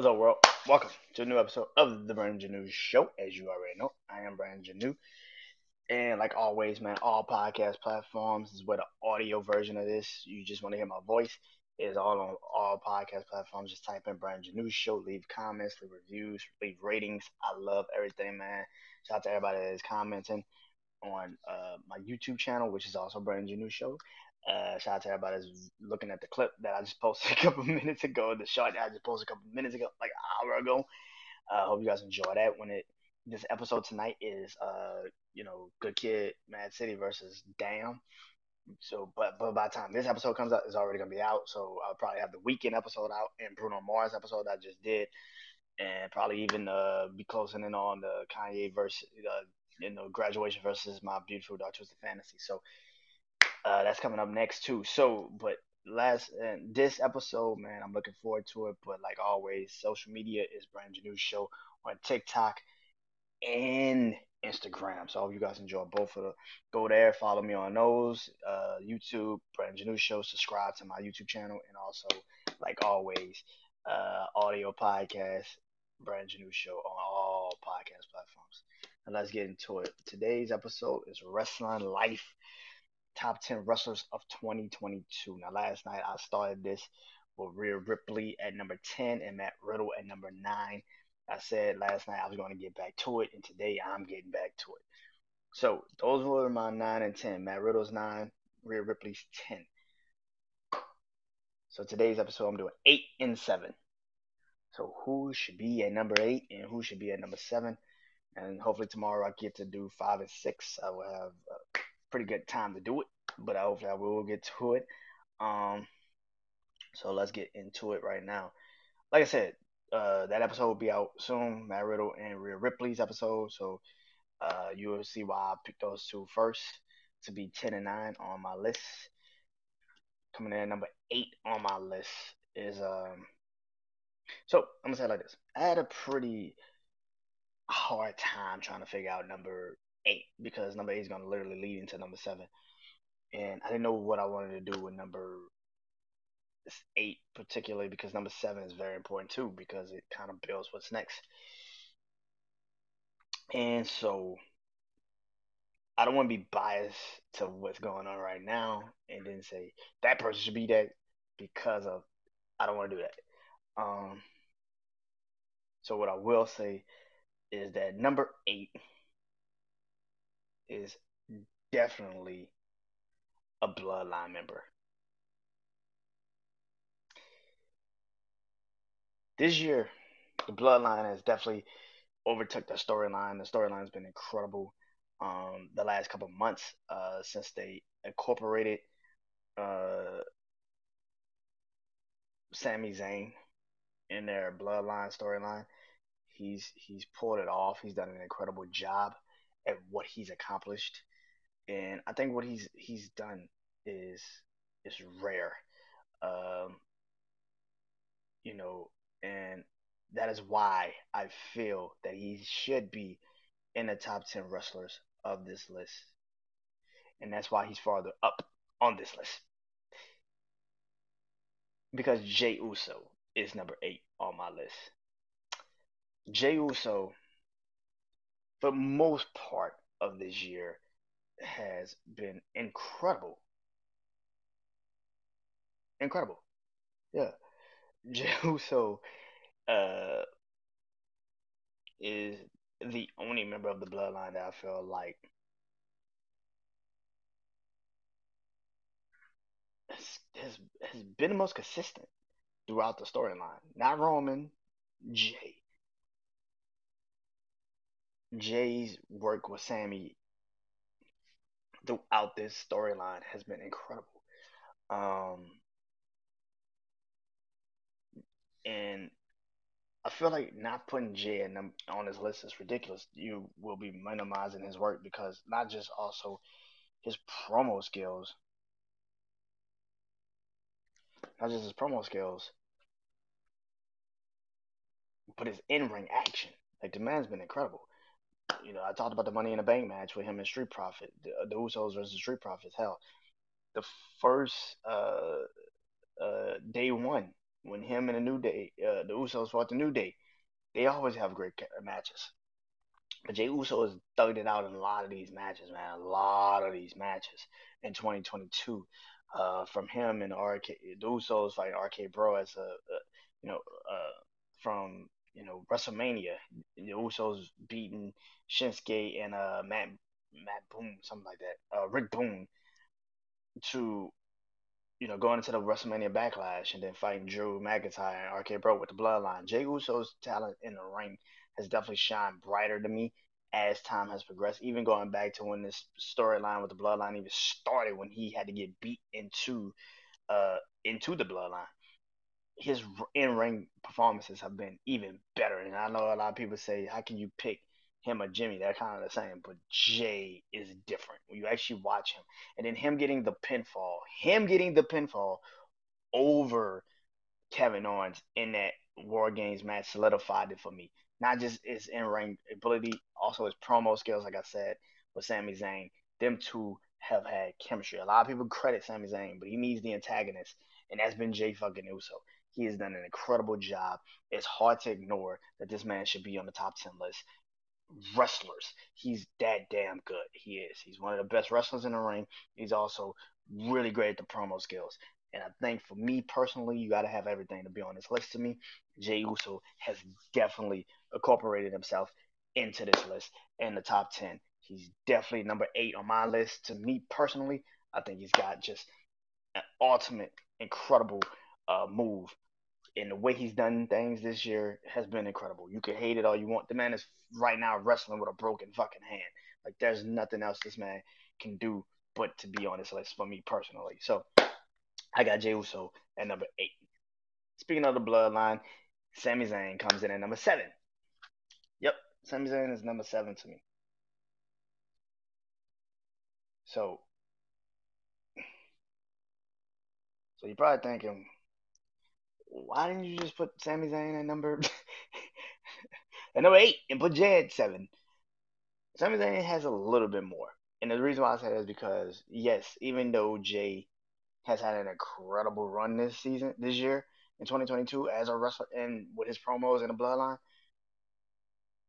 What's up, world? Welcome to a new episode of the Brandon Janu Show. As you already know, I am Brandon Janu. And like always, man, all podcast platforms is where the audio version of this, you just want to hear my voice, is all on all podcast platforms. Just type in Brandon Janu Show, leave comments, leave reviews, leave ratings. I love everything, man. Shout out to everybody that is commenting on uh, my YouTube channel, which is also Brandon Janu Show. Uh, shout out to everybody that's looking at the clip that I just posted a couple minutes ago, the shot that I just posted a couple minutes ago, like an hour ago. I uh, hope you guys enjoy that. When it this episode tonight is uh you know Good Kid, Mad City versus Damn. So, but but by the time this episode comes out, it's already gonna be out. So I'll probably have the Weeknd episode out and Bruno Mars episode I just did, and probably even uh be closing in on the Kanye verse, uh, you know, graduation versus My Beautiful Dark Twisted Fantasy. So uh, that's coming up next too. So, but last and this episode, man, I'm looking forward to it. But like always, social media is Brandon New Show on TikTok and Instagram. So I hope you guys enjoy both of them. Go there, follow me on those. Uh, YouTube, Brandon New Show. Subscribe to my YouTube channel, and also, like always, uh, audio podcast, Brandon New Show on all podcast platforms. And let's get into it. Today's episode is Wrestling Life top 10 wrestlers of 2022. Now, last night I started this with Rhea Ripley at number 10 and Matt Riddle at number 9. I said last night I was going to get back to it, and today I'm getting back to it. So, those were my 9 and 10. Matt Riddle's 9, Rhea Ripley's 10. So, today's episode I'm doing 8 and 7. So, who should be at number 8 and who should be at number 7? And hopefully, tomorrow I get to do 5 and 6. I will have. Uh, Pretty good time to do it, but hopefully I will get to it. Um, so let's get into it right now. Like I said, uh, that episode will be out soon. Matt Riddle and Rhea Ripley's episode. So uh, you will see why I picked those two first to be 10 and 9 on my list. Coming in at number 8 on my list is um so I'm gonna say it like this. I had a pretty hard time trying to figure out number eight because number eight is going to literally lead into number seven. And I didn't know what I wanted to do with number eight, particularly because number seven is very important too because it kind of builds what's next. And so I don't want to be biased to what's going on right now and then say that person should be that because of I don't want to do that. Um, so what I will say is that number eight is definitely a bloodline member. This year, the bloodline has definitely overtook the storyline. The storyline has been incredible. Um, the last couple months uh, since they incorporated uh, Sami Zayn in their bloodline storyline, he's he's pulled it off. He's done an incredible job at what he's accomplished, and I think what he's he's done is is rare. Um, you know, and that is why I feel that he should be in the top 10 wrestlers of this list. And that's why he's farther up on this list. Because Jey Uso is number 8 on my list. Jey Uso the most part of this year has been incredible. Incredible. Yeah. Jey Uso uh, is the only member of the bloodline that I feel like has, has, been the most consistent throughout the storyline. Not Roman, Jey. Jey's work with Sami throughout this storyline has been incredible. Um, and I feel like not putting Jey on his list is ridiculous. You will be minimizing his work because not just also his promo skills, not just his promo skills, but his in ring action. Like the man's been incredible you know, I talked about the Money in the Bank match with him and Street Profit, the, the Usos versus Street Profits. Hell, the first uh, uh, day one when him and the New Day, uh, the Usos fought the New Day, they always have great matches. But Jey Uso has thugged it out in a lot of these matches, man. A lot of these matches in 2022. Uh, from him and RK, the Usos fighting RK Bro as a, a you know, uh, from you know WrestleMania, the Usos beating Shinsuke and uh Matt Matt Boone, something like that, uh, Rick Boone, to you know, going into the WrestleMania Backlash and then fighting Drew McIntyre and RK Bro with the Bloodline. Jey Uso's talent in the ring has definitely shined brighter to me as time has progressed. Even going back to when this storyline with the Bloodline even started, when he had to get beat into uh into the Bloodline. His in ring performances have been even better, and I know a lot of people say, "How can you pick him or Jimmy, they're kind of the same, but Jey is different. When you actually watch him, and then him getting the pinfall, him getting the pinfall over Kevin Owens in that War Games match solidified it for me. Not just his in ring ability, also his promo skills, like I said, with Sami Zayn. Them two have had chemistry. A lot of people credit Sami Zayn, but he needs the antagonist, and that's been Jey fucking Uso. He has done an incredible job. It's hard to ignore that this man should be on the top 10 list wrestlers. He's that damn good. He is. He's one of the best wrestlers in the ring. He's also really great at the promo skills. And I think for me personally, you got to have everything to be on this list to me. Jey Uso has definitely incorporated himself into this list in the top 10. He's definitely number eight on my list. To me personally, I think he's got just an ultimate, incredible uh, move and the way he's done things this year has been incredible. You can hate it all you want. The man is right now wrestling with a broken fucking hand. Like there's nothing else this man can do but to be on this list for me personally. So I got Jey Uso at number eight. Speaking of the bloodline, Sami Zayn comes in at number seven. Yep, Sami Zayn is number seven to me. So, so you're probably thinking, why didn't you just put Sami Zayn at number at number eight and put Jey at seven? Sami Zayn has a little bit more, and the reason why I say that is because yes, even though Jey has had an incredible run this season, this year in 2022 as a wrestler, and with his promos and the Bloodline,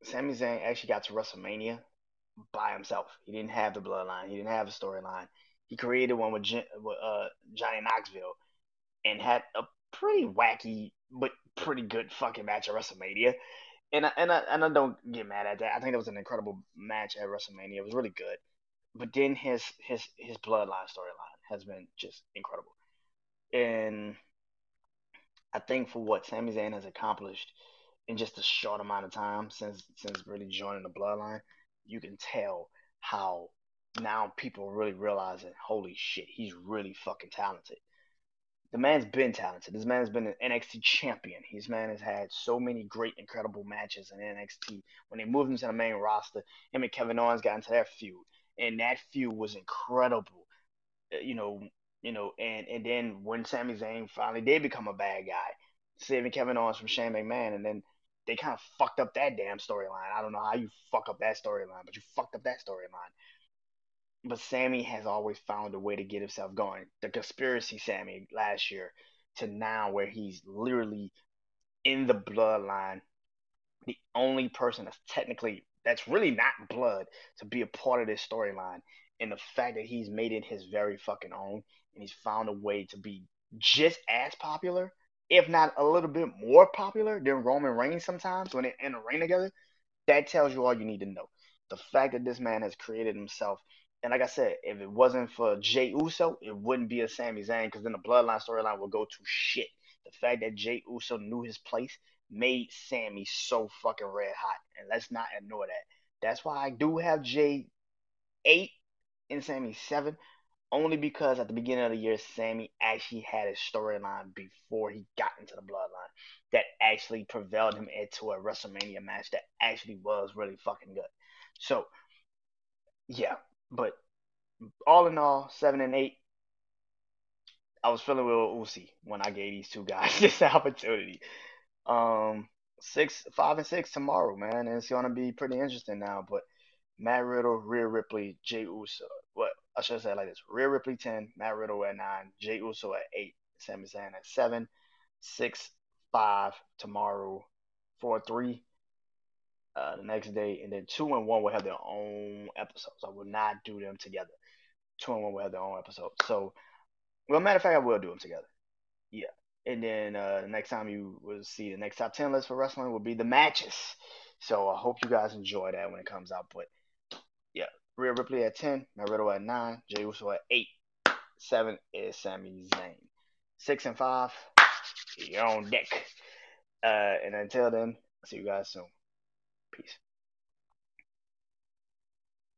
Sami Zayn actually got to WrestleMania by himself. He didn't have the Bloodline. He didn't have a storyline. He created one with, uh, Johnny Knoxville and had a pretty wacky but pretty good fucking match at WrestleMania. And I, and I, and I don't get mad at that. I think it was an incredible match at WrestleMania. It was really good. But then his his his bloodline storyline has been just incredible. And I think for what Sami Zayn has accomplished in just a short amount of time since since really joining the bloodline, you can tell how now people really realizing, holy shit, he's really fucking talented the man's been talented. This man's been an NXT champion. His man has had so many great, incredible matches in NXT. When they moved him to the main roster, him and Kevin Owens got into that feud, and that feud was incredible. Uh, you know, you know, and and then when Sami Zayn finally did become a bad guy, saving Kevin Owens from Shane McMahon, and then they kind of fucked up that damn storyline. I don't know how you fuck up that storyline, but you fucked up that storyline but Sami has always found a way to get himself going. The conspiracy Sami last year to now where he's literally in the bloodline, the only person that's technically that's really not blood to be a part of this storyline. And the fact that he's made it his very fucking own and he's found a way to be just as popular, if not a little bit more popular than Roman Reigns sometimes when they're in the ring together, that tells you all you need to know. The fact that this man has created himself and like I said, if it wasn't for Jey Uso, it wouldn't be a Sami Zayn because then the bloodline storyline would go to shit. The fact that Jey Uso knew his place made Sami so fucking red hot. And let's not ignore that. That's why I do have Jey 8 and Sami 7. Only because at the beginning of the year, Sami actually had a storyline before he got into the bloodline that actually prevailed him into a WrestleMania match that actually was really fucking good. So, yeah, but all in all, seven and eight. I was feeling real Uzi when I gave these two guys this opportunity. Um, six, five, and six tomorrow, man. It's gonna be pretty interesting now. But Matt Riddle, Rhea Ripley, Jey Uso. What I should say like this: Rhea Ripley ten, Matt Riddle at nine, Jey Uso at eight, Sami Zayn at seven, six, five tomorrow, four three uh, the next day, and then two and one will have their own episodes. I will not do them together. Two and one will have their own episodes. So, well, matter of fact, I will do them together. Yeah. And then uh, the next time you will see the next top ten list for wrestling will be the matches. So I hope you guys enjoy that when it comes out. But yeah, Rhea Ripley at ten, Riddle at nine, Jey Uso at eight, seven is Sami Zayn, six and five, you're on deck. Uh, and until then, see you guys soon. Peace.